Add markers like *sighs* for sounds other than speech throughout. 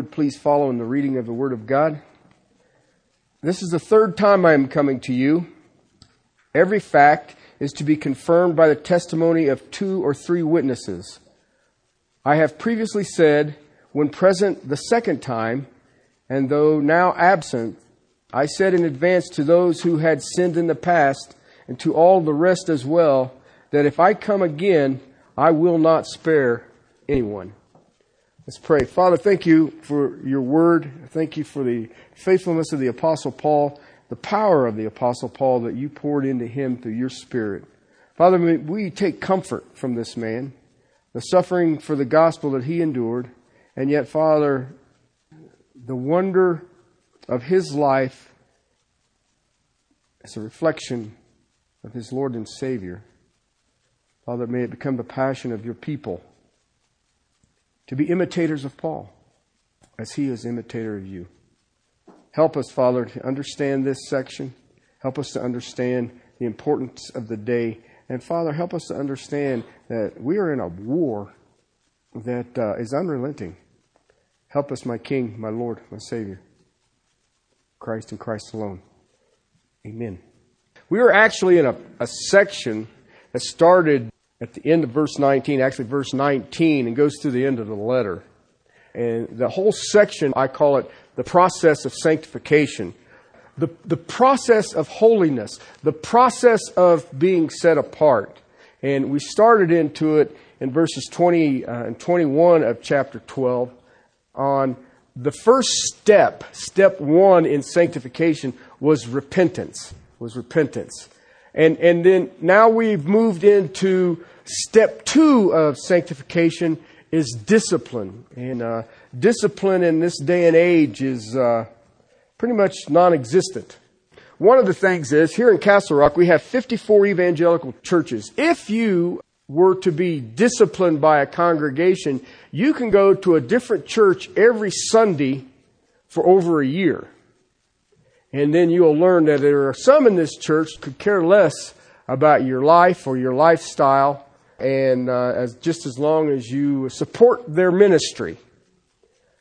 would please follow in the reading of the Word of God. This is the third time I am coming to you. Every fact is to be confirmed by the testimony of two or three witnesses. I have previously said, when present the second time, and though now absent, I said in advance to those who had sinned in the past, and to all the rest as well, that if I come again, I will not spare anyone. Let's pray. Father, thank you for your word. Thank you for the faithfulness of the Apostle Paul, the power of the Apostle Paul that you poured into him through your Spirit. Father, we take comfort from this man, the suffering for the gospel that he endured, and yet, Father, the wonder of his life as a reflection of his Lord and Savior. Father, may it become the passion of your people to be imitators of Paul as he is imitator of you. Help us, Father, to understand this section. Help us to understand the importance of the day. And Father, help us to understand that we are in a war that uh, is unrelenting. Help us, my King, my Lord, my Savior, Christ and Christ alone. Amen. We are actually in a, a section that started at the end of verse 19, actually verse 19, and goes to the end of the letter. And the whole section, I call it the process of sanctification, the, the process of holiness, the process of being set apart. And we started into it in verses 20 uh, and 21 of chapter 12 on the first step, step one in sanctification was repentance, was repentance. And, and then now we've moved into step two of sanctification is discipline. And uh, discipline in this day and age is uh, pretty much non existent. One of the things is here in Castle Rock, we have 54 evangelical churches. If you were to be disciplined by a congregation, you can go to a different church every Sunday for over a year. And then you'll learn that there are some in this church could care less about your life or your lifestyle, and uh, as just as long as you support their ministry.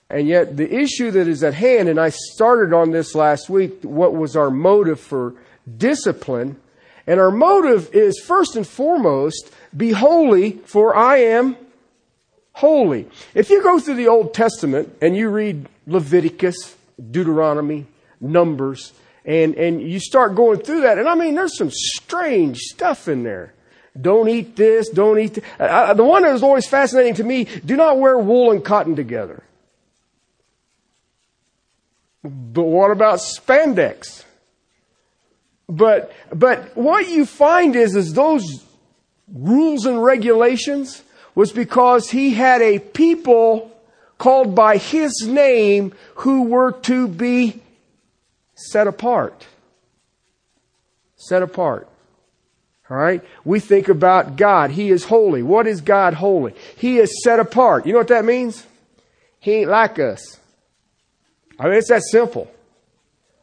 And yet, the issue that is at hand, and I started on this last week, what was our motive for discipline? And our motive is first and foremost, be holy, for I am holy. If you go through the Old Testament and you read Leviticus, Deuteronomy, Numbers, and, and you start going through that, and I mean, there's some strange stuff in there. Don't eat this, don't eat uh, uh, the one that was always fascinating to me, do not wear wool and cotton together. But what about spandex? But, but what you find is, is those rules and regulations was because he had a people called by his name who were to be set apart. Set apart. All right? We think about God. He is holy. What is God holy? He is set apart. You know what that means? He ain't like us. I mean, it's that simple.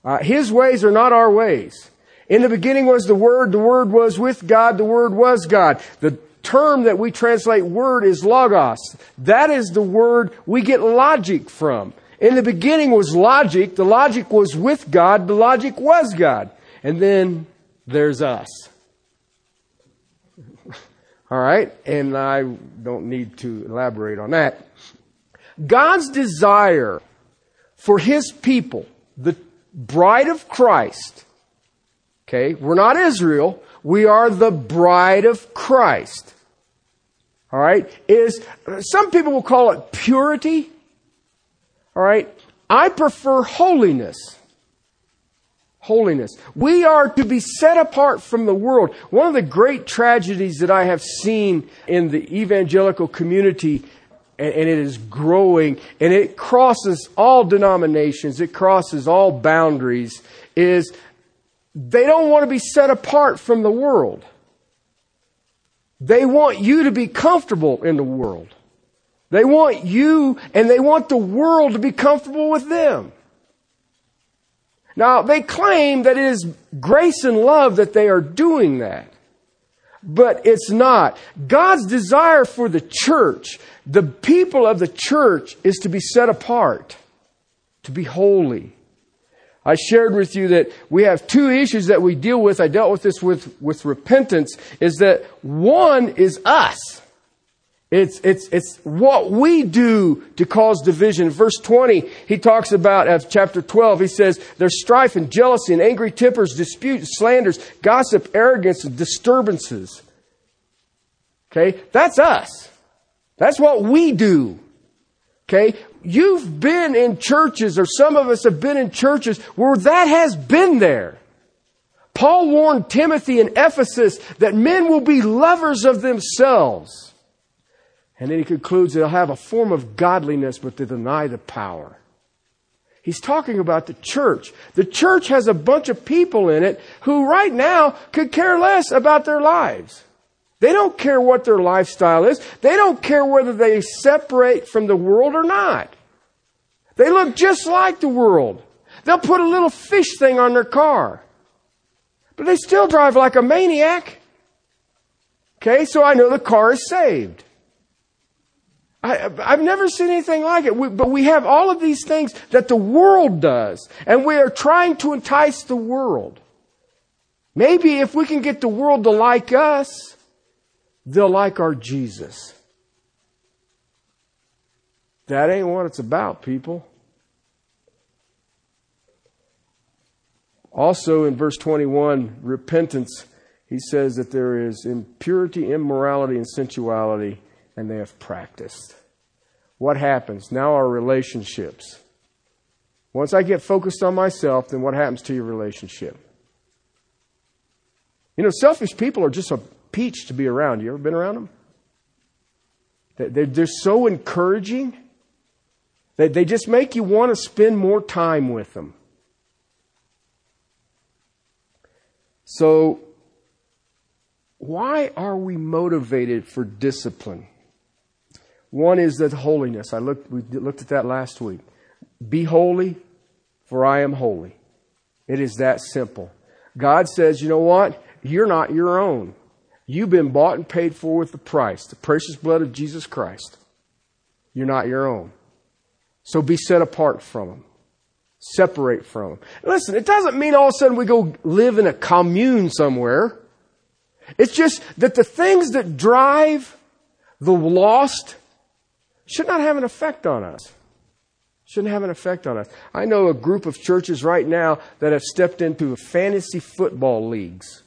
Uh, his ways are not our ways. In the beginning was the Word, the Word was with God, the Word was God. The term that we translate word is logos. That is the word we get logic from. In the beginning was logic, the logic was with God, the logic was God. And then there's us. All right? And I don't need to elaborate on that. God's desire for his people, the bride of Christ. Okay, we're not Israel. We are the bride of Christ. All right, is some people will call it purity. All right, I prefer holiness. Holiness. We are to be set apart from the world. One of the great tragedies that I have seen in the evangelical community and, and it is growing and it crosses all denominations, it crosses all boundaries, is they don't want to be set apart from the world. They want you to be comfortable in the world. They want you and they want the world to be comfortable with them. Now, they claim that it is grace and love that they are doing that. But it's not. God's desire for the church the people of the church is to be set apart. to be holy. I shared with you that we have two issues that we deal with. I dealt with this with, with repentance is that one is us. It's, it's, it's what we do to cause division. Verse 20, he talks about, of chapter 12, he says, there's strife and jealousy and angry tempers, disputes, slanders, gossip, arrogance, and disturbances. Okay? That's us. That's what we do. Okay? You've been in churches, or some of us have been in churches where that has been there. Paul warned Timothy in Ephesus that men will be lovers of themselves. And then he concludes they'll have a form of godliness, but they deny the power. He's talking about the church. The church has a bunch of people in it who right now could care less about their lives. They don't care what their lifestyle is. They don't care whether they separate from the world or not. They look just like the world. They'll put a little fish thing on their car. But they still drive like a maniac. Okay, so I know the car is saved. I, have never seen anything like it. We, but we have all of these things that the world does. And we are trying to entice the world. Maybe if we can get the world to like us, they'll like our Jesus. That ain't what it's about, people. Also in verse 21, repentance, he says that there is impurity, immorality, and sensuality, and they have practiced. What happens? Now our relationships. Once I get focused on myself, then what happens to your relationship? You know, selfish people are just a peach to be around. You ever been around them? They're, so encouraging. They, they just make you want to spend more time with them. So, why are we motivated for discipline? One is that holiness. I looked, we looked at that last week. Be holy, for I am holy. It is that simple. God says, you know what? You're not your own. You've been bought and paid for with the price, the precious blood of Jesus Christ. You're not your own. So be set apart from them. Separate from them. Listen, it doesn't mean all of a sudden we go live in a commune somewhere. It's just that the things that drive the lost should not have an effect on us. Shouldn't have an effect on us. I know a group of churches right now that have stepped into fantasy football leagues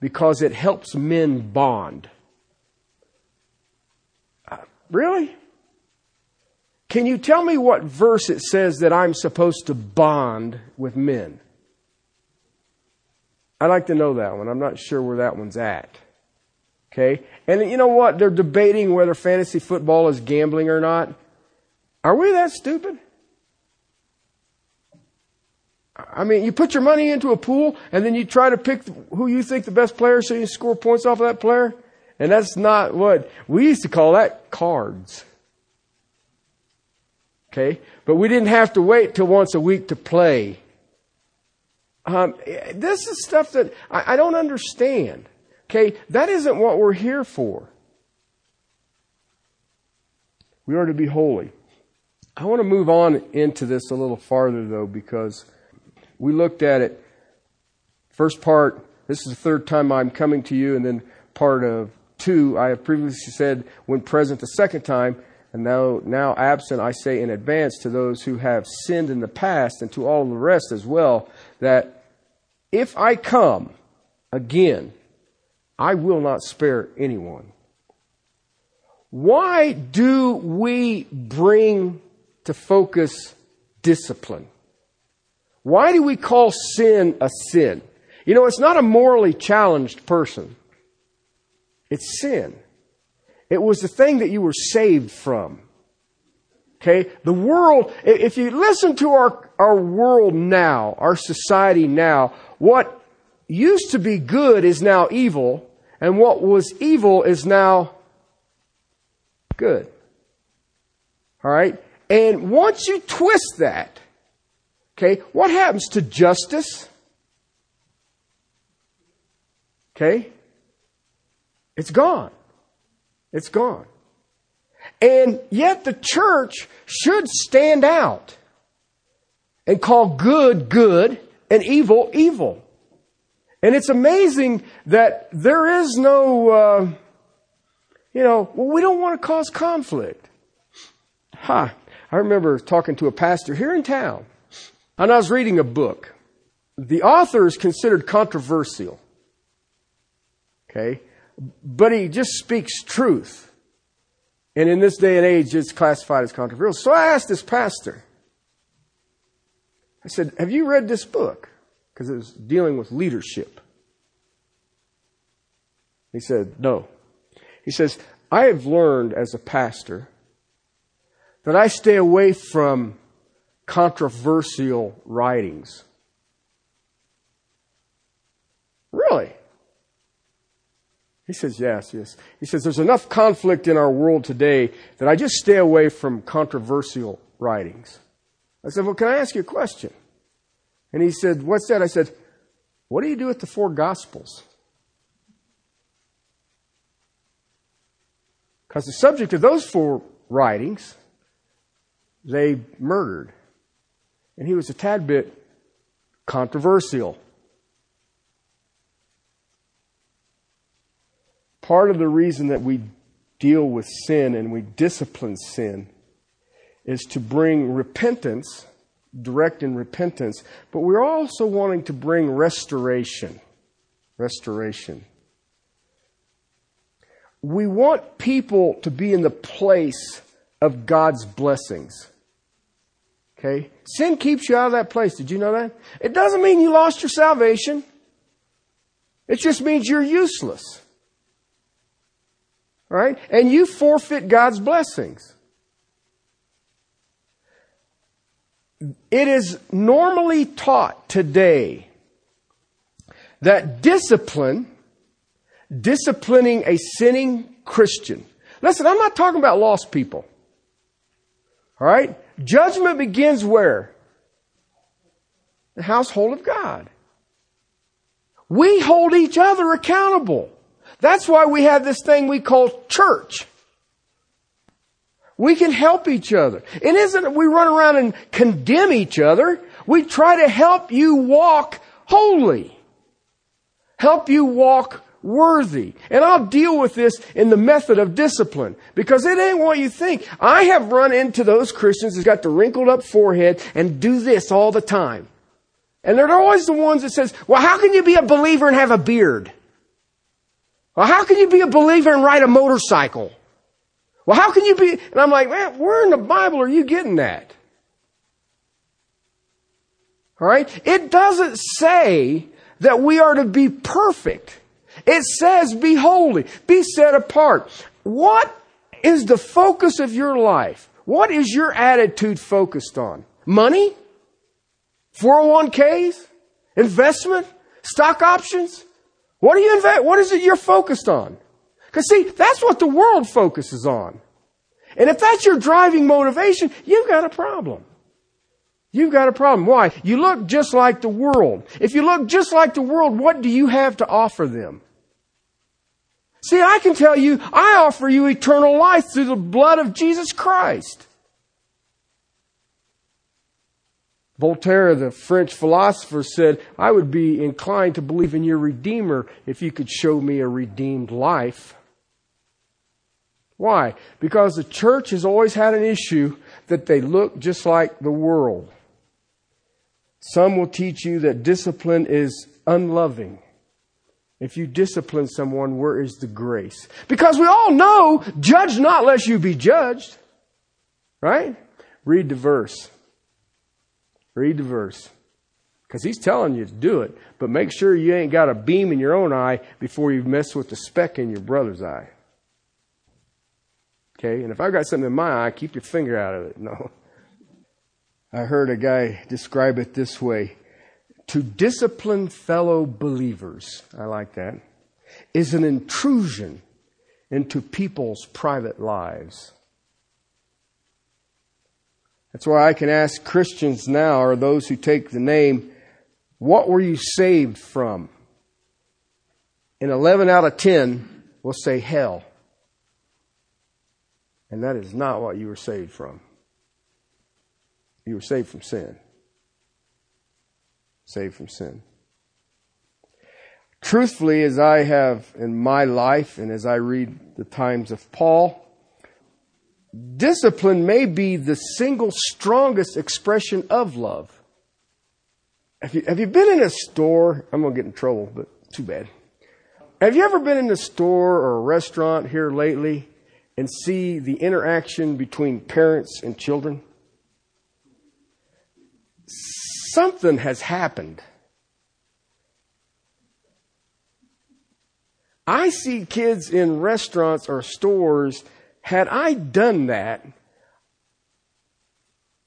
because it helps men bond. Uh, really? Can you tell me what verse it says that I'm supposed to bond with men? I'd like to know that one. I'm not sure where that one's at. Okay? And you know what? They're debating whether fantasy football is gambling or not. Are we that stupid? I mean, you put your money into a pool and then you try to pick who you think the best player so you score points off of that player. And that's not what we used to call that cards. Okay? But we didn't have to wait till once a week to play. Um, this is stuff that I, I don't understand. Okay? That isn't what we're here for. We are to be holy. I want to move on into this a little farther though because we looked at it. First part, this is the third time I'm coming to you, and then part of two, I have previously said when present the second time, and now, now absent, I say in advance to those who have sinned in the past and to all the rest as well, that if I come again, I will not spare anyone. Why do we bring to focus discipline? Why do we call sin a sin? You know, it's not a morally challenged person. It's sin. It was the thing that you were saved from. Okay? The world, if you listen to our, our world now, our society now, what used to be good is now evil, and what was evil is now good. Alright? And once you twist that, okay, what happens to justice? Okay? It's gone. It's gone. And yet the church should stand out. and call good good and evil evil. And it's amazing that there is no, uh, you know, well, we don't want to cause conflict. Ha! Huh. I remember talking to a pastor here in town, and I was reading a book. The author is considered controversial. Okay? But he just speaks truth. And in this day and age, it's classified as controversial. So I asked this pastor, I said, Have you read this book? Because it was dealing with leadership. He said, No. He says, I have learned as a pastor that I stay away from controversial writings. Really? He says, yes, yes. He says, there's enough conflict in our world today that I just stay away from controversial writings. I said, well, can I ask you a question? And he said, what's that? I said, what do you do with the four gospels? Because the subject of those four writings, they murdered. And he was a tad bit controversial. Part of the reason that we deal with sin and we discipline sin is to bring repentance, direct in repentance, but we're also wanting to bring restoration. Restoration. We want people to be in the place of God's blessings. Okay? Sin keeps you out of that place. Did you know that? It doesn't mean you lost your salvation. It just means you're useless. Right? And you forfeit God's blessings. It is normally taught today that discipline, disciplining a sinning Christian. Listen, I'm not talking about lost people. All right? Judgment begins where? The household of God. We hold each other accountable. That's why we have this thing we call church. We can help each other. It isn't that we run around and condemn each other. We try to help you walk holy. Help you walk worthy. And I'll deal with this in the method of discipline because it ain't what you think. I have run into those Christians who's got the wrinkled up forehead and do this all the time. And they're always the ones that says, well, how can you be a believer and have a beard? Well, how can you be a believer and ride a motorcycle? Well, how can you be? And I'm like, man, where in the Bible are you getting that? All right? It doesn't say that we are to be perfect. It says be holy, be set apart. What is the focus of your life? What is your attitude focused on? Money? 401ks? Investment? Stock options? What do you invest? What is it you're focused on? Because see, that's what the world focuses on. And if that's your driving motivation, you've got a problem. You've got a problem. Why? You look just like the world. If you look just like the world, what do you have to offer them? See, I can tell you, I offer you eternal life through the blood of Jesus Christ. Voltaire, the French philosopher, said, I would be inclined to believe in your Redeemer if you could show me a redeemed life. Why? Because the church has always had an issue that they look just like the world. Some will teach you that discipline is unloving. If you discipline someone, where is the grace? Because we all know, judge not lest you be judged. Right? Read the verse. Read the verse. Because he's telling you to do it, but make sure you ain't got a beam in your own eye before you mess with the speck in your brother's eye. Okay? And if I've got something in my eye, keep your finger out of it. No. I heard a guy describe it this way to discipline fellow believers, I like that, is an intrusion into people's private lives. That's why I can ask Christians now, or those who take the name, what were you saved from? And 11 out of 10 will say hell. And that is not what you were saved from. You were saved from sin. saved from sin. Truthfully, as I have in my life and as I read the times of Paul, discipline may be the single strongest expression of love. Have you, have you been in a store? I'm going to get in trouble, but too bad. Have you ever been in a store or a restaurant here lately and see the interaction between parents and children? Something has happened. I see kids in restaurants or stores. Had I done that,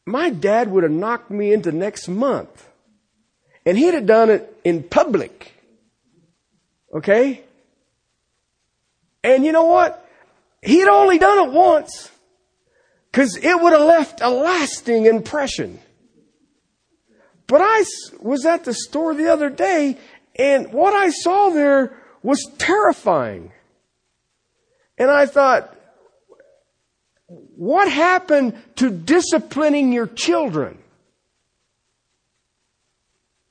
my dad would have knocked me into next month. And he'd have done it in public. Okay? And you know what? He'd only done it once. Cause it would have left a lasting impression. But I was at the store the other day and what I saw there was terrifying. And I thought, what happened to disciplining your children?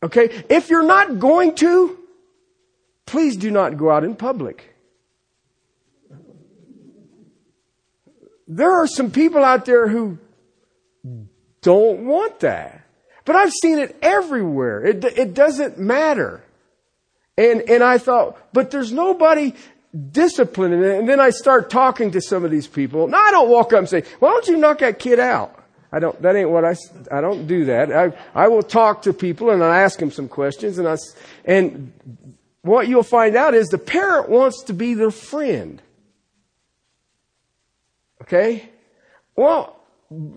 Okay, if you're not going to, please do not go out in public. There are some people out there who don't want that. But I've seen it everywhere. It, it doesn't matter. And, and I thought, but there's nobody disciplining it. And then I start talking to some of these people. Now I don't walk up and say, why don't you knock that kid out? I don't, that ain't what I, I don't do that. I, I will talk to people and I ask them some questions and I, and what you'll find out is the parent wants to be their friend. Okay? Well,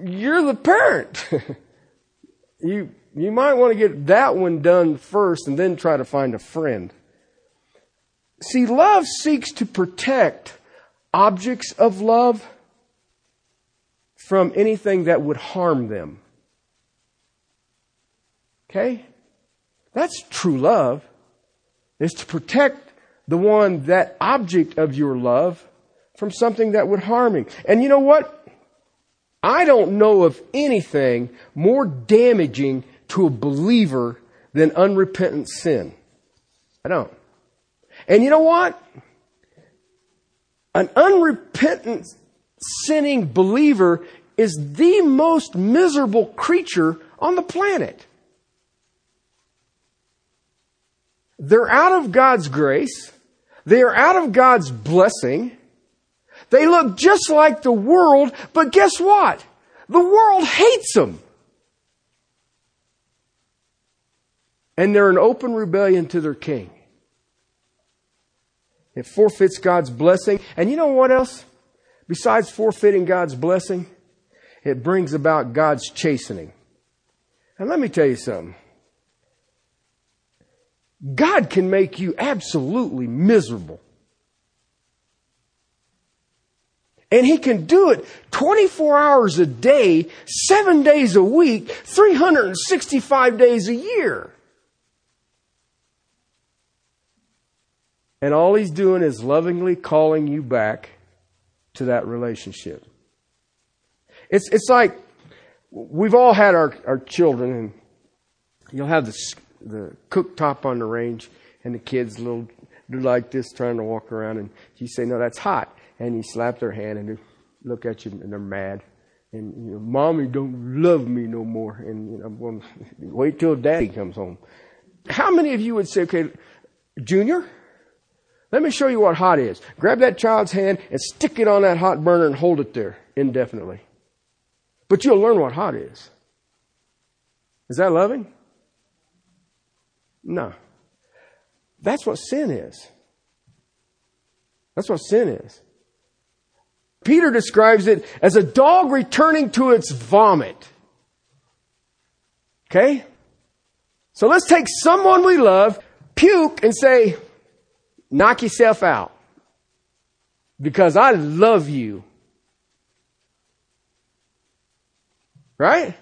you're the parent. *laughs* you, you might want to get that one done first and then try to find a friend. See, love seeks to protect objects of love from anything that would harm them. Okay? That's true love, is to protect the one, that object of your love, from something that would harm him. And you know what? I don't know of anything more damaging to a believer than unrepentant sin. I don't. And you know what? An unrepentant sinning believer is the most miserable creature on the planet. They're out of God's grace. They are out of God's blessing. They look just like the world, but guess what? The world hates them. And they're in open rebellion to their king. It forfeits God's blessing. And you know what else? Besides forfeiting God's blessing, it brings about God's chastening. And let me tell you something. God can make you absolutely miserable. And he can do it 24 hours a day, seven days a week, 365 days a year. And all he's doing is lovingly calling you back to that relationship. It's, it's like we've all had our, our children, and you'll have the, the cooktop on the range, and the kids little like this trying to walk around, and you say, No, that's hot and you slap their hand and they look at you and they're mad. And you know, mommy don't love me no more. And you know, I'm going to wait till daddy comes home. How many of you would say, okay, Junior, let me show you what hot is. Grab that child's hand and stick it on that hot burner and hold it there indefinitely. But you'll learn what hot is. Is that loving? No. That's what sin is. That's what sin is. Peter describes it as a dog returning to its vomit. Okay? So let's take someone we love, puke, and say, knock yourself out. Because I love you. Right?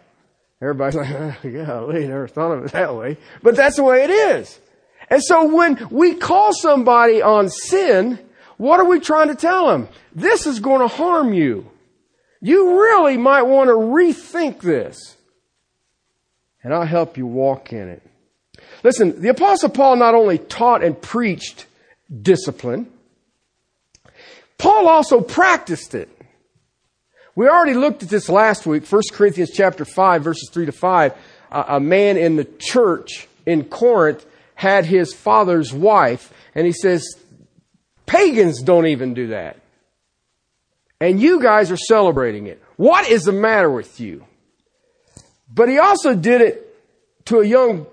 Everybody's like, oh, *laughs* golly, never thought of it that way. But that's the way it is. And so when we call somebody on sin, what are we trying to tell them? This is going to harm you. You really might want to rethink this. And I'll help you walk in it. Listen, the apostle Paul not only taught and preached discipline, Paul also practiced it. We already looked at this last week, 1 Corinthians chapter 5 verses 3 to 5. a man in the church in Corinth had his father's wife and he says, pagans don't even do that. And you guys are celebrating it. What is the matter with you? But he also did it to a young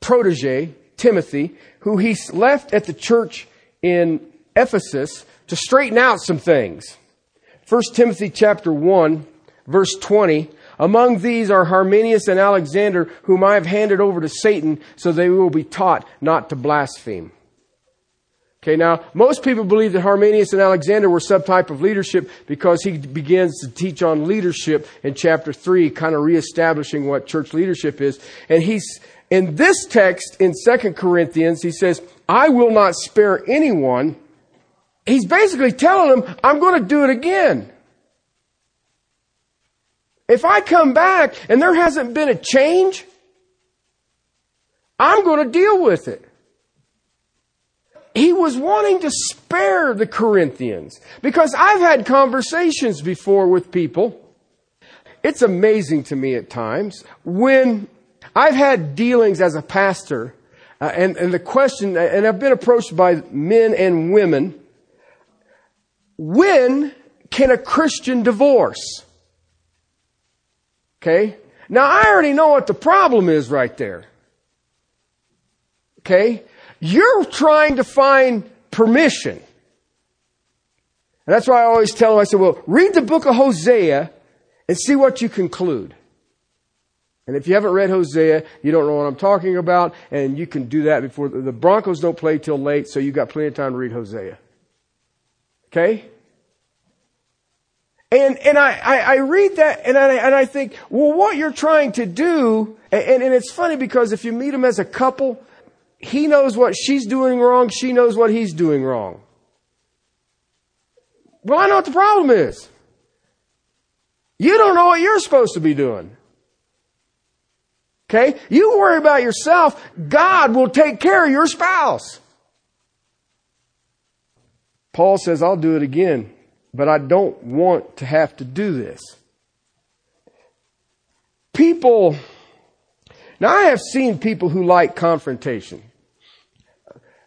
protege, Timothy, who he left at the church in Ephesus to straighten out some things. 1 Timothy chapter 1, verse 20. Among these are Hymenaeus and Alexander, whom I have handed over to Satan, so they will be taught not to blaspheme. Okay, now, most people believe that Hymenaeus and Alexander were some type of leadership because he begins to teach on leadership in chapter 3, kind of reestablishing what church leadership is. And he's, in this text in 2 Corinthians, he says, I will not spare anyone. He's basically telling them, I'm going to do it again. If I come back and there hasn't been a change, I'm going to deal with it he was wanting to spare the Corinthians because I've had conversations before with people. It's amazing to me at times when I've had dealings as a pastor uh, and, and the question, and I've been approached by men and women, when can a Christian divorce? Okay? Now I already know what the problem is right there. Okay? You're trying to find permission. And that's why I always tell them, I said, well, read the book of Hosea and see what you conclude. And if you haven't read Hosea, you don't know what I'm talking about, and you can do that before the Broncos don't play till late, so you've got plenty of time to read Hosea. Okay? And, and I, I, I read that and I, and I think, well, what you're trying to do, and, and it's funny because if you meet them as a couple, he knows what she's doing wrong, she knows what he's doing wrong. Well, I know what the problem is. You don't know what you're supposed to be doing. Okay? You worry about yourself, God will take care of your spouse. Paul says, I'll do it again, but I don't want to have to do this. People, now I have seen people who like confrontation.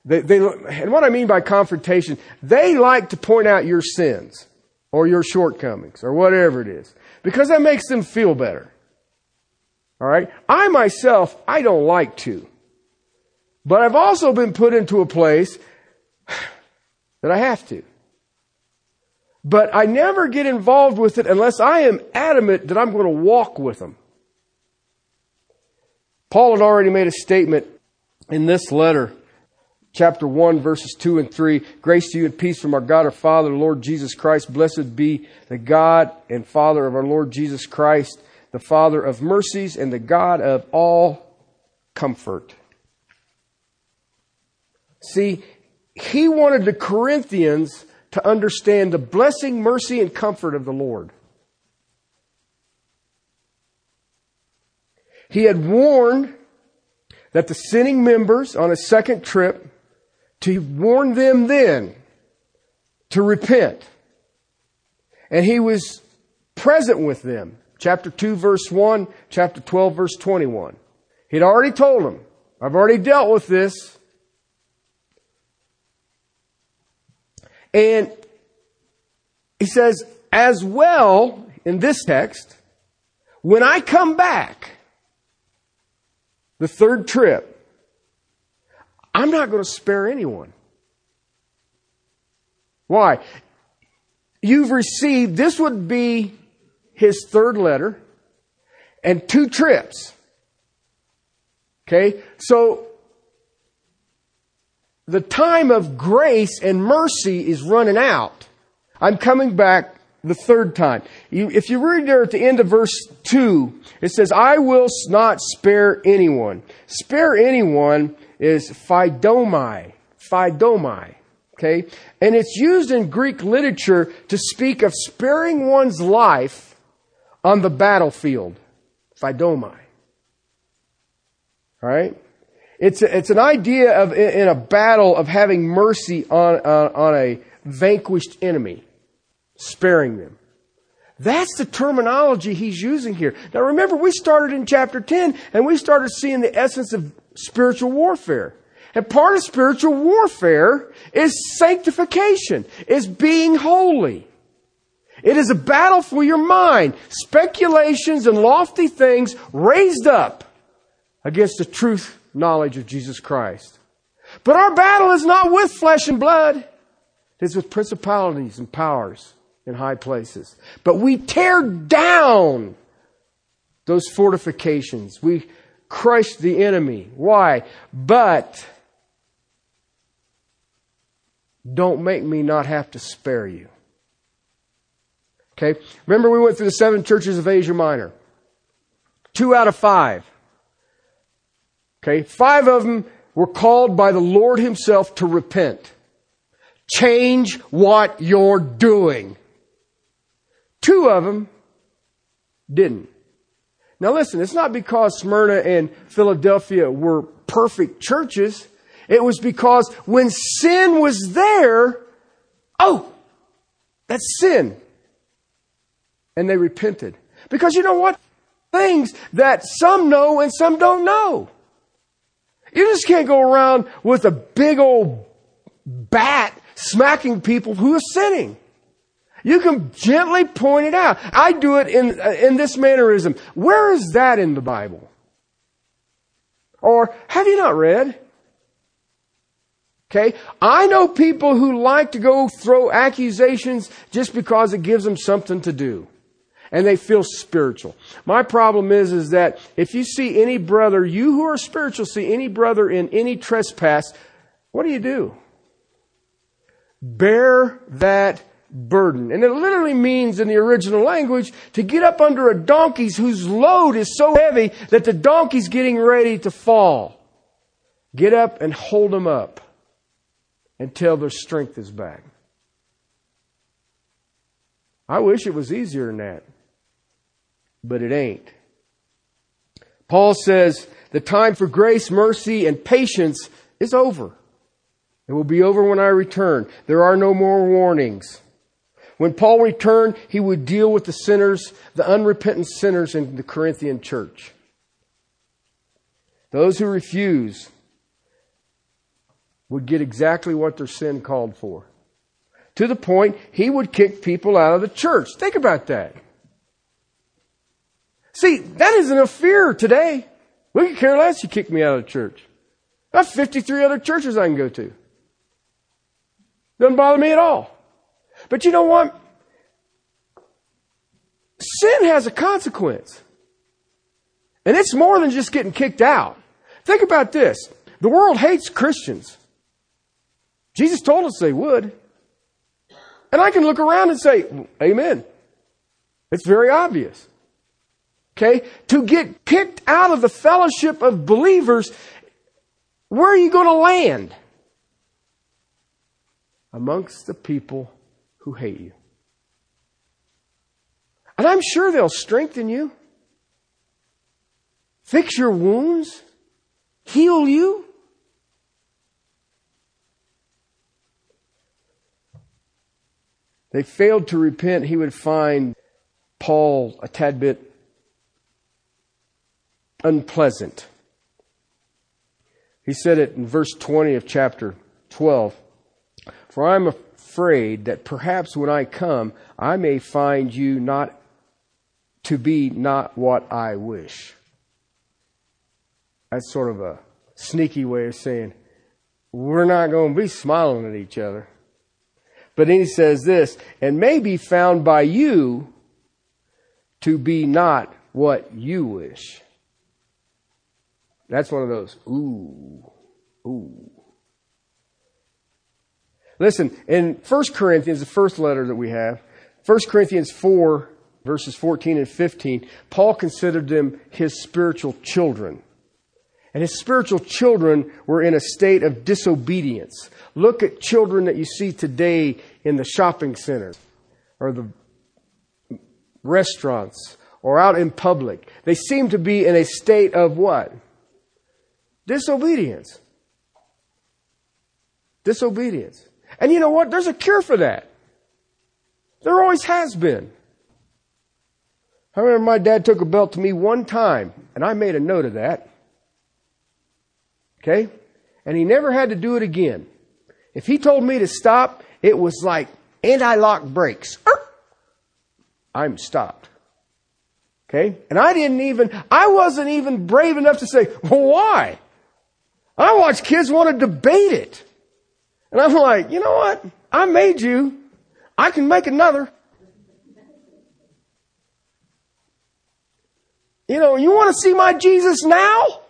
They, they, and what I mean by confrontation, they like to point out your sins or your shortcomings or whatever it is because that makes them feel better. All right. I myself, I don't like to, but I've also been put into a place *sighs* that I have to. But I never get involved with it unless I am adamant that I'm going to walk with them. Paul had already made a statement in this letter chapter 1, verses 2 and 3. Grace to you and peace from our God, our Father, Lord Jesus Christ. Blessed be the God and Father of our Lord Jesus Christ, the Father of mercies and the God of all comfort. See, he wanted the Corinthians to understand the blessing, mercy, and comfort of the Lord. He had warned that the sinning members on a second trip to warn them then to repent. And he was present with them. Chapter 2 verse 1, chapter 12 verse 21. He'd already told them, I've already dealt with this. And he says, as well, in this text, when I come back, the third trip, I'm not going to spare anyone. Why? You've received, this would be his third letter and two trips. Okay? So, the time of grace and mercy is running out. I'm coming back the third time. You, if you read there at the end of verse 2, it says, I will not spare anyone. Spare anyone is phaidomai. Phaidomai. Okay? And it's used in Greek literature to speak of sparing one's life on the battlefield. Phaidomai. Alright? It's, a, it's an idea of, in a battle, of having mercy on, on, on a vanquished enemy, sparing them. That's the terminology he's using here. Now remember, we started in chapter 10 and we started seeing the essence of spiritual warfare. And part of spiritual warfare is sanctification, is being holy. It is a battle for your mind. Speculations and lofty things raised up against the truth knowledge of Jesus Christ. But our battle is not with flesh and blood. It is with principalities and powers in high places. But we tear down those fortifications. We crush the enemy. Why? But don't make me not have to spare you. Okay? Remember we went through the seven churches of Asia Minor. Two out of five. Okay? Five of them were called by the Lord Himself to repent. Change what you're doing. Two of them didn't. Now listen, it's not because Smyrna and Philadelphia were perfect churches. It was because when sin was there, oh, that's sin. And they repented. Because you know what? Things that some know and some don't know. You just can't go around with a big old bat smacking people who are sinning. You can gently point it out. I do it in, uh, in this mannerism. Where is that in the Bible? Or have you not read? Okay? I know people who like to go throw accusations just because it gives them something to do. And they feel spiritual. My problem is, is that if you see any brother, you who are spiritual, see any brother in any trespass, what do you do? Bear that burden. And it literally means in the original language to get up under a donkey's whose load is so heavy that the donkey's getting ready to fall. Get up and hold them up until their strength is back. I wish it was easier than that, but it ain't. Paul says the time for grace, mercy, and patience is over. It will be over when I return. There are no more warnings. When Paul returned, he would deal with the sinners, the unrepentant sinners in the Corinthian church. Those who refuse would get exactly what their sin called for. To the point, he would kick people out of the church. Think about that. See, that isn't a fear today. We could care less you kick me out of the church. I have 53 other churches I can go to. Doesn't bother me at all. But you know what? Sin has a consequence. And it's more than just getting kicked out. Think about this. The world hates Christians. Jesus told us they would. And I can look around and say, Amen. It's very obvious. Okay? To get kicked out of the fellowship of believers, where are you going to land? Amongst the people who hate you. And I'm sure they'll strengthen you, fix your wounds, heal you. They failed to repent, he would find Paul a tad bit unpleasant. He said it in verse 20 of chapter 12. For I'm afraid that perhaps when I come, I may find you not to be not what I wish. That's sort of a sneaky way of saying, we're not going to be smiling at each other. But then he says this, and may be found by you to be not what you wish. That's one of those, ooh, ooh. Listen, in 1 Corinthians, the first letter that we have, 1 Corinthians 4, verses 14 and 15, Paul considered them his spiritual children. And his spiritual children were in a state of disobedience. Look at children that you see today in the shopping center or the restaurants or out in public. They seem to be in a state of what? Disobedience. Disobedience. And you know what? There's a cure for that. There always has been. I remember my dad took a belt to me one time, and I made a note of that. Okay? And he never had to do it again. If he told me to stop, it was like anti-lock brakes. I'm stopped. Okay? And I didn't even, I wasn't even brave enough to say, well, why? I watch kids want to debate it. And I'm like, you know what? I made you. I can make another. You know, you want to see my Jesus now?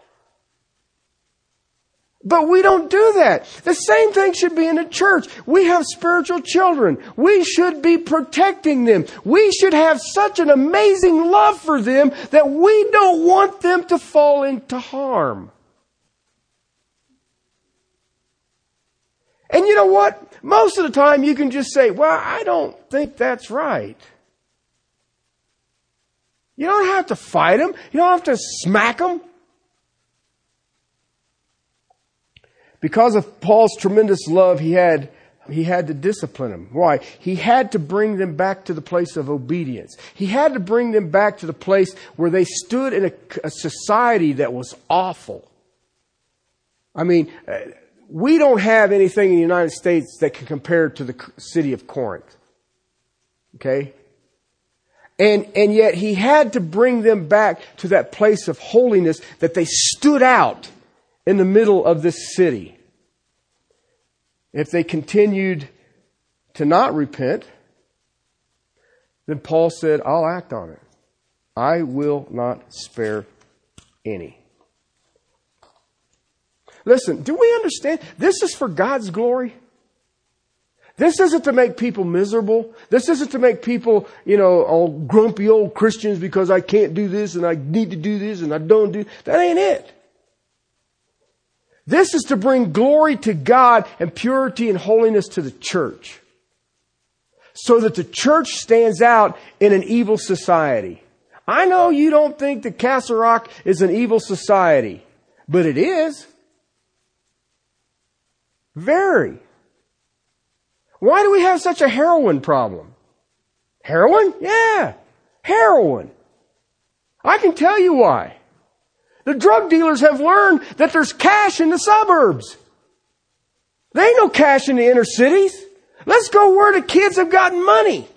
But we don't do that. The same thing should be in the church. We have spiritual children. We should be protecting them. We should have such an amazing love for them that we don't want them to fall into harm. You know what? Most of the time you can just say, well, I don't think that's right. You don't have to fight them. You don't have to smack them. Because of Paul's tremendous love, he had, he had to discipline them. Why? He had to bring them back to the place of obedience. He had to bring them back to the place where they stood in a, a society that was awful. I mean, uh, we don't have anything in the United States that can compare to the city of Corinth. Okay? And, and yet he had to bring them back to that place of holiness that they stood out in the middle of this city. If they continued to not repent, then Paul said, I'll act on it. I will not spare any. Listen, do we understand? This is for God's glory. This isn't to make people miserable. This isn't to make people, you know, all grumpy old Christians because I can't do this and I need to do this and I don't do. That ain't it. This is to bring glory to God and purity and holiness to the church. So that the church stands out in an evil society. I know you don't think that Castle Rock is an evil society, but it is. Very. Why do we have such a heroin problem? Heroin? Yeah. Heroin. I can tell you why. The drug dealers have learned that there's cash in the suburbs. There ain't no cash in the inner cities. Let's go where the kids have gotten money.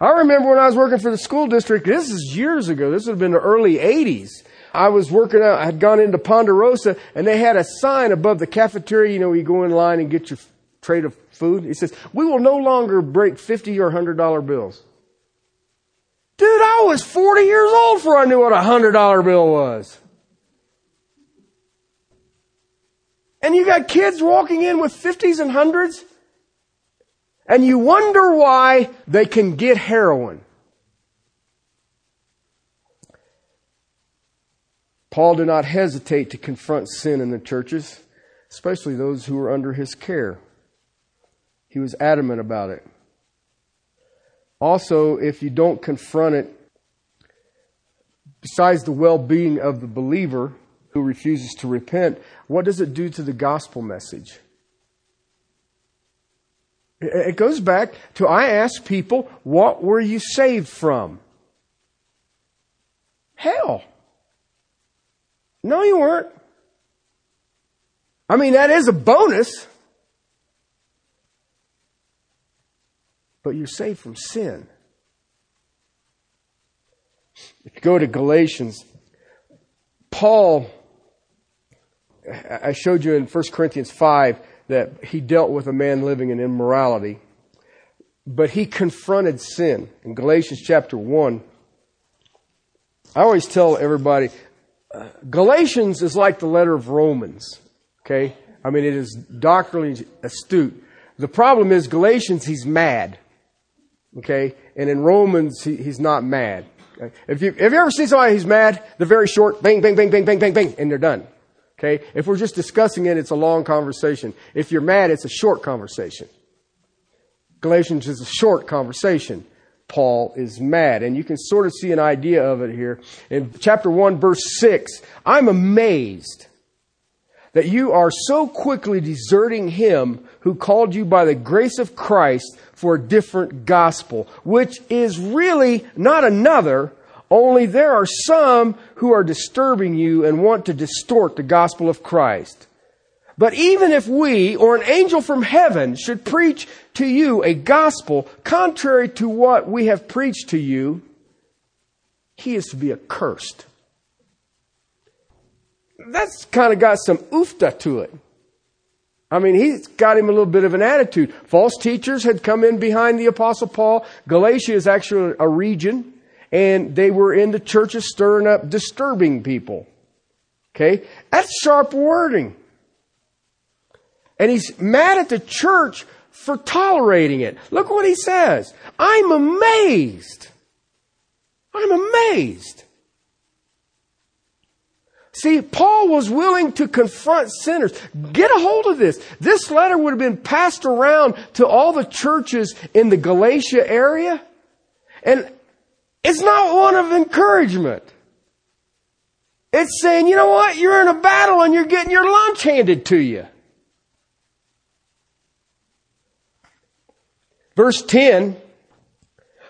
I remember when I was working for the school district, this is years ago, this would have been the early 80s. I was working out, I had gone into Ponderosa and they had a sign above the cafeteria, you know, you go in line and get your tray of food. It says, we will no longer break 50 or $100 bills. Dude, I was 40 years old before I knew what a $100 bill was. And you got kids walking in with 50s and 100s, and you wonder why they can get heroin. Paul did not hesitate to confront sin in the churches, especially those who were under his care. He was adamant about it. Also, if you don't confront it, besides the well being of the believer, who refuses to repent, what does it do to the gospel message? It goes back to I ask people, what were you saved from? Hell. No, you weren't. I mean, that is a bonus. But you're saved from sin. If you go to Galatians, Paul I showed you in 1 Corinthians 5 that he dealt with a man living in immorality, but he confronted sin. In Galatians chapter 1, I always tell everybody, uh, Galatians is like the letter of Romans, okay? I mean, it is doctrinally astute. The problem is Galatians, he's mad, okay? And in Romans, he, he's not mad. Okay? If you, have you ever seen somebody who's mad? They're very short, bang, bang, bang, bang, bang, bang, bang, and they're done. Okay? If we're just discussing it, it's a long conversation. If you're mad, it's a short conversation. Galatians is a short conversation. Paul is mad. And you can sort of see an idea of it here. In chapter 1, verse 6, I'm amazed that you are so quickly deserting him who called you by the grace of Christ for a different gospel, which is really not another, only there are some who are disturbing you and want to distort the gospel of Christ. But even if we or an angel from heaven should preach to you a gospel contrary to what we have preached to you, he is to be accursed. That's kind of got some oofta to it. I mean, he's got him a little bit of an attitude. False teachers had come in behind the apostle Paul. Galatia is actually a region and they were in the churches stirring up disturbing people. Okay? That's sharp wording. And he's mad at the church for tolerating it. Look what he says. I'm amazed. I'm amazed. See, Paul was willing to confront sinners. Get a hold of this. This letter would have been passed around to all the churches in the Galatia area. And it's not one of encouragement. It's saying, you know what? You're in a battle and you're getting your lunch handed to you. Verse 10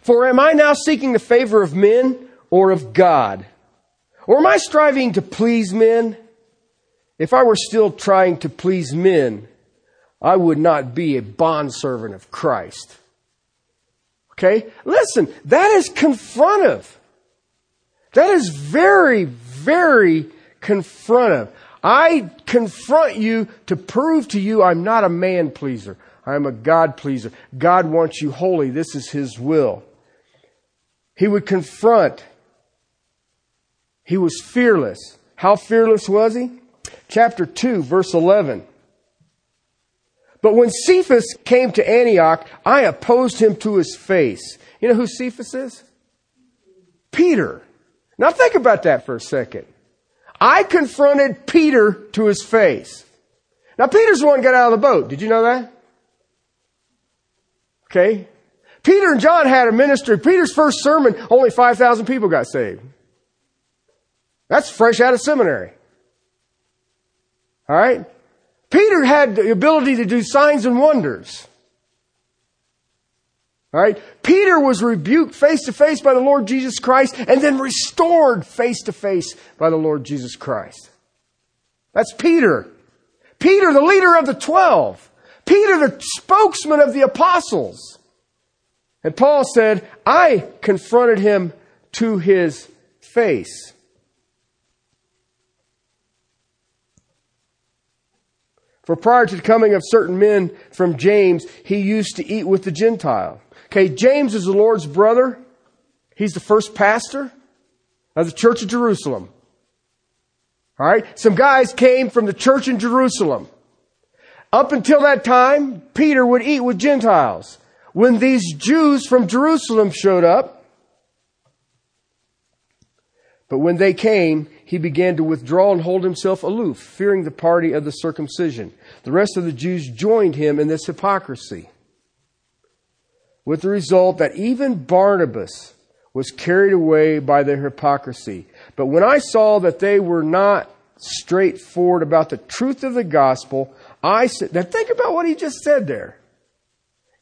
For am I now seeking the favor of men or of God? Or am I striving to please men? If I were still trying to please men, I would not be a bondservant of Christ. Okay? Listen, that is confrontive. That is very, very confrontive. I confront you to prove to you I'm not a man pleaser. I'm a God pleaser. God wants you holy. This is His will. He would confront. He was fearless. How fearless was he? Chapter 2, verse 11. But when Cephas came to Antioch, I opposed him to his face. You know who Cephas is? Peter. Now think about that for a second. I confronted Peter to his face. Now Peter's the one got out of the boat. Did you know that? Okay. Peter and John had a ministry. Peter's first sermon, only 5,000 people got saved. That's fresh out of seminary. All right? Peter had the ability to do signs and wonders. All right? Peter was rebuked face to face by the Lord Jesus Christ and then restored face to face by the Lord Jesus Christ. That's Peter. Peter, the leader of the twelve. Peter, the spokesman of the apostles. And Paul said, I confronted him to his face. For prior to the coming of certain men from James, he used to eat with the Gentile. Okay, James is the Lord's brother. He's the first pastor of the church of Jerusalem. All right, some guys came from the church in Jerusalem. Up until that time, Peter would eat with Gentiles. When these Jews from Jerusalem showed up, but when they came, he began to withdraw and hold himself aloof, fearing the party of the circumcision. The rest of the Jews joined him in this hypocrisy, with the result that even Barnabas was carried away by their hypocrisy. But when I saw that they were not straightforward about the truth of the gospel, I said, now think about what he just said there.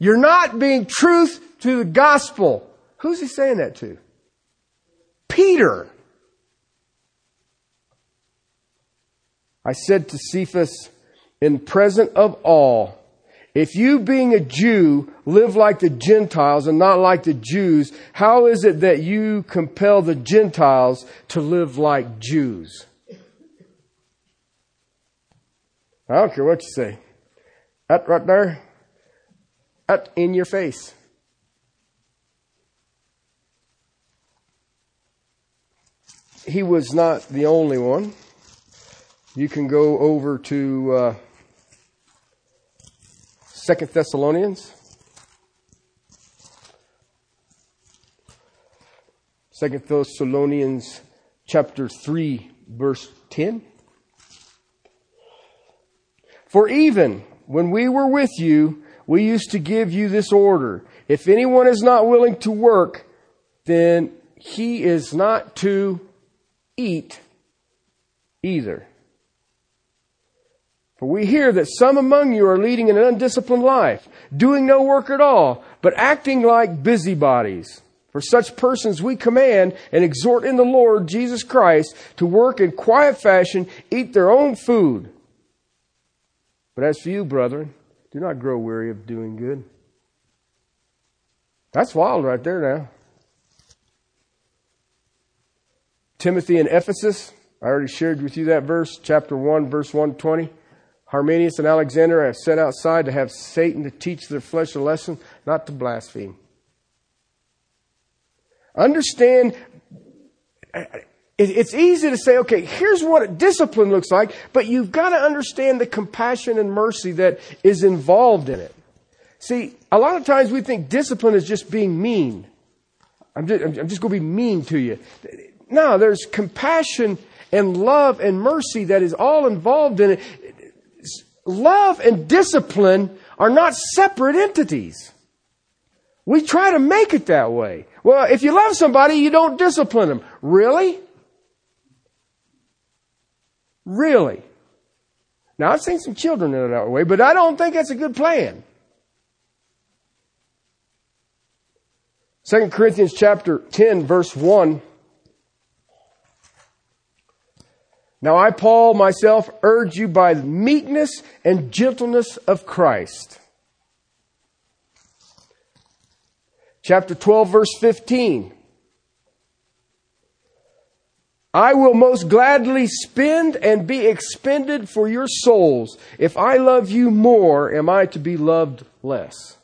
You're not being truth to the gospel. Who's he saying that to? Peter. I said to Cephas, in present of all, if you being a Jew live like the Gentiles and not like the Jews, how is it that you compel the Gentiles to live like Jews? I don't care what you say. That right there, that in your face. He was not the only one. You can go over to uh, Second Thessalonians. Second Thessalonians chapter 3 verse 10. For even when we were with you, we used to give you this order. If anyone is not willing to work, then he is not to eat either. For we hear that some among you are leading an undisciplined life, doing no work at all, but acting like busybodies. For such persons we command and exhort in the Lord Jesus Christ to work in quiet fashion, eat their own food. But as for you, brethren, do not grow weary of doing good. That's wild right there now. Timothy in Ephesus, I already shared with you that verse, chapter 1, verse 120. Hymenaeus and Alexander have set outside to have Satan to teach their flesh a lesson, not to blaspheme. Understand, it's easy to say, okay, here's what discipline looks like, but you've got to understand the compassion and mercy that is involved in it. See, a lot of times we think discipline is just being mean. I'm just, I'm just going to be mean to you. No, there's compassion and love and mercy that is all involved in it love and discipline are not separate entities. We try to make it that way. Well, if you love somebody, you don't discipline them. Really? Really? Now, I've seen some children in that way, but I don't think that's a good plan. 2 Corinthians chapter 10 verse 1 Now I, Paul, myself, urge you by the meekness and gentleness of Christ. Chapter 12, verse 15. I will most gladly spend and be expended for your souls. If I love you more, am I to be loved less?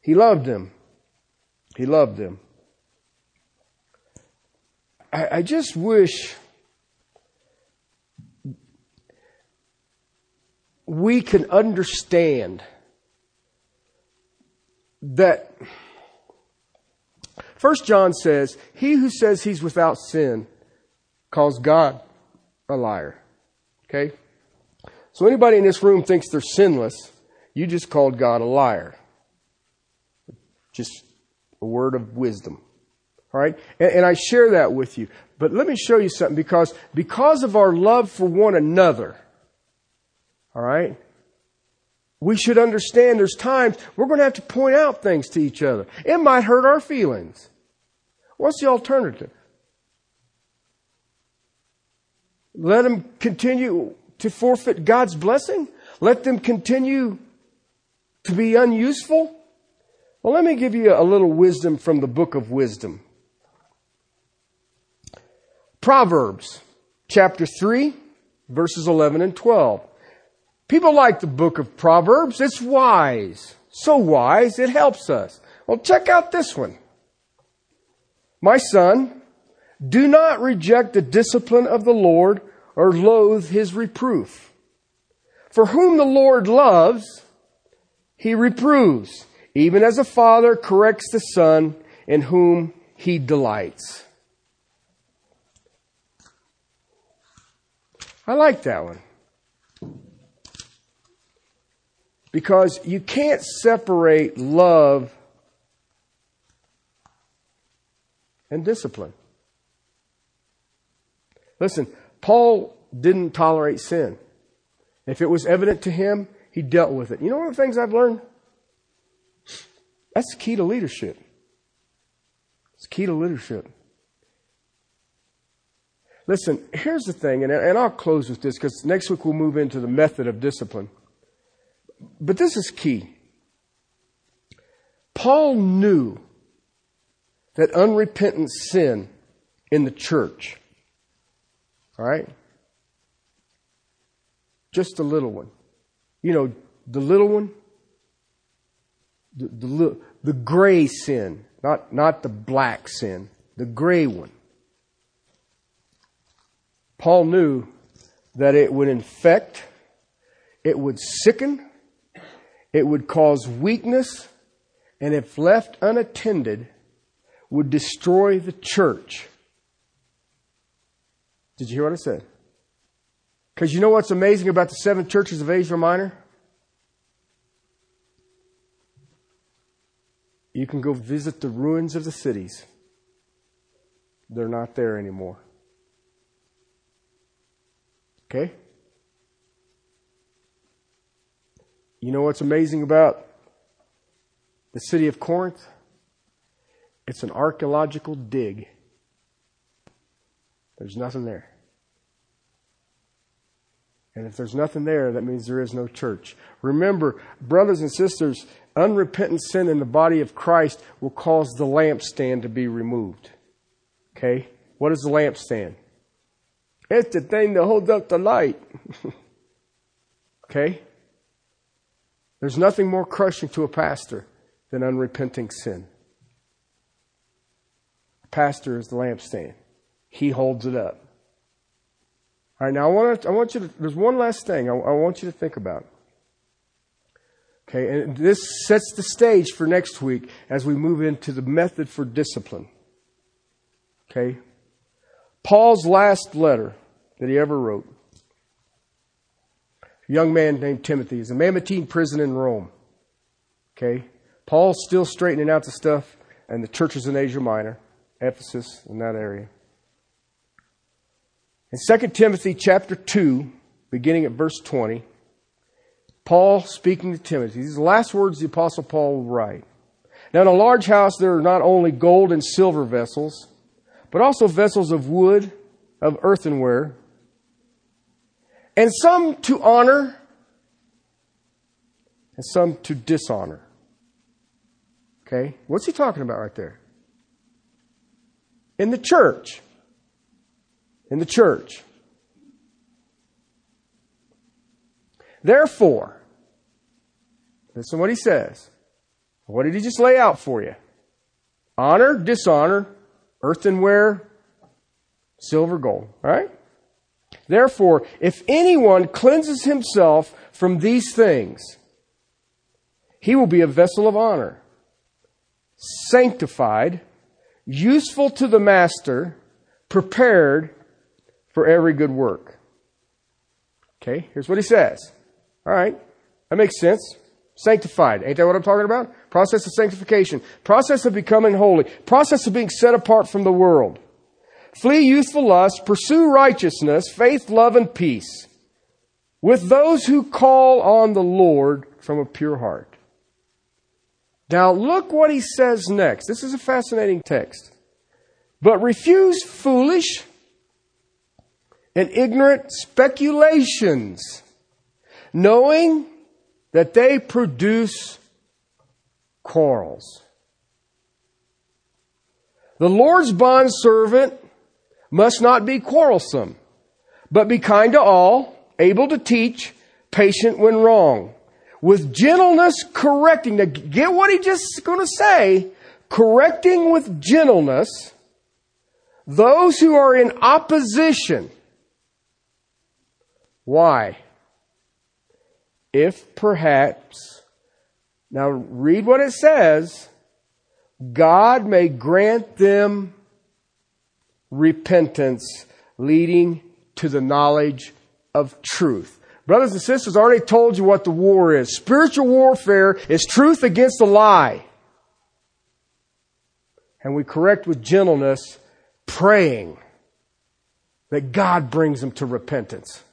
He loved them. He loved them. I, I just wish we can understand that First John says, He who says he's without sin calls God a liar. Okay? So anybody in this room thinks they're sinless, you just called God a liar. Just a word of wisdom. All right? And, and I share that with you. But let me show you something because, because of our love for one another, all right, we should understand there's times we're going to have to point out things to each other. It might hurt our feelings. What's the alternative? Let them continue to forfeit God's blessing? Let them continue to be unuseful? Well, let me give you a little wisdom from the book of wisdom. Proverbs chapter 3, verses 11 and 12. People like the book of Proverbs. It's wise. So wise, it helps us. Well, check out this one. My son, do not reject the discipline of the Lord or loathe his reproof. For whom the Lord loves, he reproves, even as a father corrects the son in whom he delights. I like that one. Because you can't separate love and discipline. Listen, Paul didn't tolerate sin. If it was evident to him, he dealt with it. You know one of the things I've learned? That's the key to leadership. It's key to leadership. Listen, here's the thing, and, and I'll close with this because next week we'll move into the method of discipline. But this is key. Paul knew that unrepentant sin in the church, all right? Just the little one. You know, the little one, the, the, the gray sin, not, not the black sin, the gray one. Paul knew that it would infect, it would sicken, it would cause weakness, and if left unattended, would destroy the church. Did you hear what I said? Because you know what's amazing about the seven churches of Asia Minor? You can go visit the ruins of the cities. They're not there anymore. Okay? You know what's amazing about the city of Corinth? It's an archaeological dig. There's nothing there. And if there's nothing there, that means there is no church. Remember, brothers and sisters, unrepentant sin in the body of Christ will cause the lampstand to be removed. Okay? What is the lampstand? It's the thing that holds up the light. *laughs* okay? There's nothing more crushing to a pastor than unrepenting sin. A pastor is the lampstand. He holds it up. All right, now I want, to, I want you to, there's one last thing I, I want you to think about. Okay, and this sets the stage for next week as we move into the method for discipline. Okay? Paul's last letter that he ever wrote. Young man named Timothy is a Mamertine prison in Rome. Okay? Paul's still straightening out the stuff, and the churches in Asia Minor, Ephesus, in that area. In 2 Timothy chapter 2, beginning at verse 20, Paul speaking to Timothy. These are the last words the Apostle Paul will write. Now, in a large house, there are not only gold and silver vessels, but also vessels of wood, of earthenware, and some to honor, and some to dishonor. Okay? What's he talking about right there? In the church. In the church. Therefore, listen what he says. What did he just lay out for you? Honor, dishonor, earthenware, silver, gold. All right? Therefore, if anyone cleanses himself from these things, he will be a vessel of honor, sanctified, useful to the master, prepared for every good work. Okay, here's what he says. All right, that makes sense. Sanctified. Ain't that what I'm talking about? Process of sanctification. Process of becoming holy. Process of being set apart from the world. Flee youthful lust. Pursue righteousness, faith, love, and peace with those who call on the Lord from a pure heart. Now look what he says next. This is a fascinating text. But refuse foolish and ignorant speculations knowing that they produce quarrels. The Lord's bondservant must not be quarrelsome, but be kind to all, able to teach, patient when wrong, with gentleness correcting. Now get what he just going to say, correcting with gentleness those who are in opposition. Why? if perhaps, now read what it says, God may grant them repentance leading to the knowledge of truth. Brothers and sisters, I already told you what the war is. Spiritual warfare is truth against a lie. And we correct with gentleness, praying that God brings them to repentance.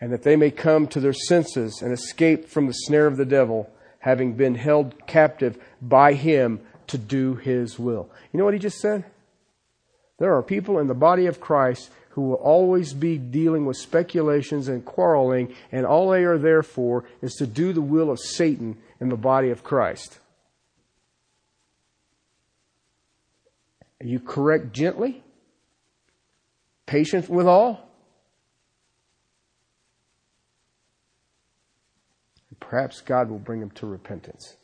and that they may come to their senses and escape from the snare of the devil, having been held captive by him to do his will. You know what he just said? There are people in the body of Christ who will always be dealing with speculations and quarreling, and all they are there for is to do the will of Satan in the body of Christ. You correct gently, patient with all, Perhaps God will bring them to repentance.